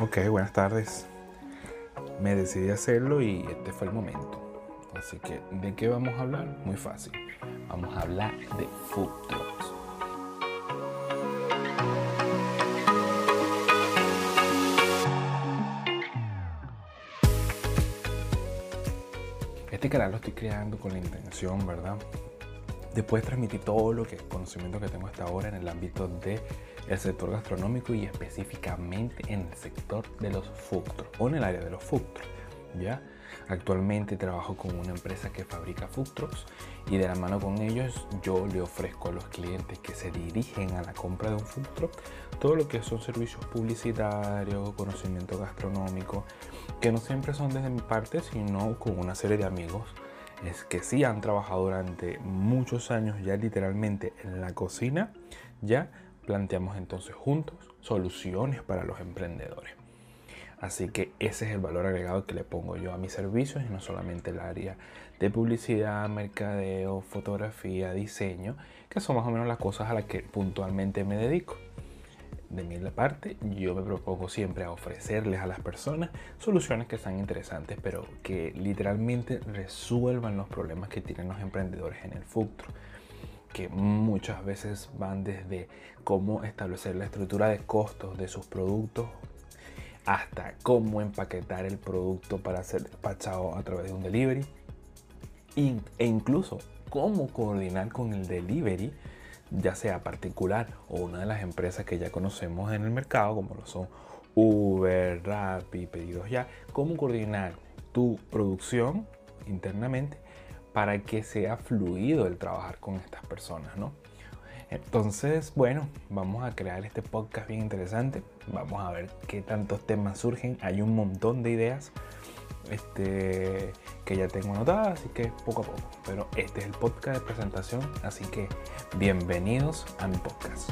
Ok, buenas tardes. Me decidí hacerlo y este fue el momento. Así que, ¿de qué vamos a hablar? Muy fácil. Vamos a hablar de food trucks. Este canal lo estoy creando con la intención, ¿verdad? De poder transmitir todo lo que conocimiento que tengo hasta ahora en el ámbito del el sector gastronómico y específicamente en el sector de los trucks o en el área de los trucks, ¿ya? Actualmente trabajo con una empresa que fabrica trucks y de la mano con ellos yo le ofrezco a los clientes que se dirigen a la compra de un truck todo lo que son servicios publicitarios, conocimiento gastronómico, que no siempre son desde mi parte, sino con una serie de amigos es que sí han trabajado durante muchos años ya literalmente en la cocina, ya planteamos entonces juntos soluciones para los emprendedores. Así que ese es el valor agregado que le pongo yo a mis servicios y no solamente el área de publicidad, mercadeo, fotografía, diseño, que son más o menos las cosas a las que puntualmente me dedico. De mi parte, yo me propongo siempre a ofrecerles a las personas soluciones que sean interesantes, pero que literalmente resuelvan los problemas que tienen los emprendedores en el futuro que muchas veces van desde cómo establecer la estructura de costos de sus productos hasta cómo empaquetar el producto para ser despachado a través de un delivery e incluso cómo coordinar con el delivery ya sea particular o una de las empresas que ya conocemos en el mercado como lo son Uber, Rappi, Pedidos Ya, cómo coordinar tu producción internamente para que sea fluido el trabajar con estas personas, ¿no? Entonces, bueno, vamos a crear este podcast bien interesante. Vamos a ver qué tantos temas surgen. Hay un montón de ideas este, que ya tengo anotadas, así que poco a poco. Pero este es el podcast de presentación, así que bienvenidos a mi podcast.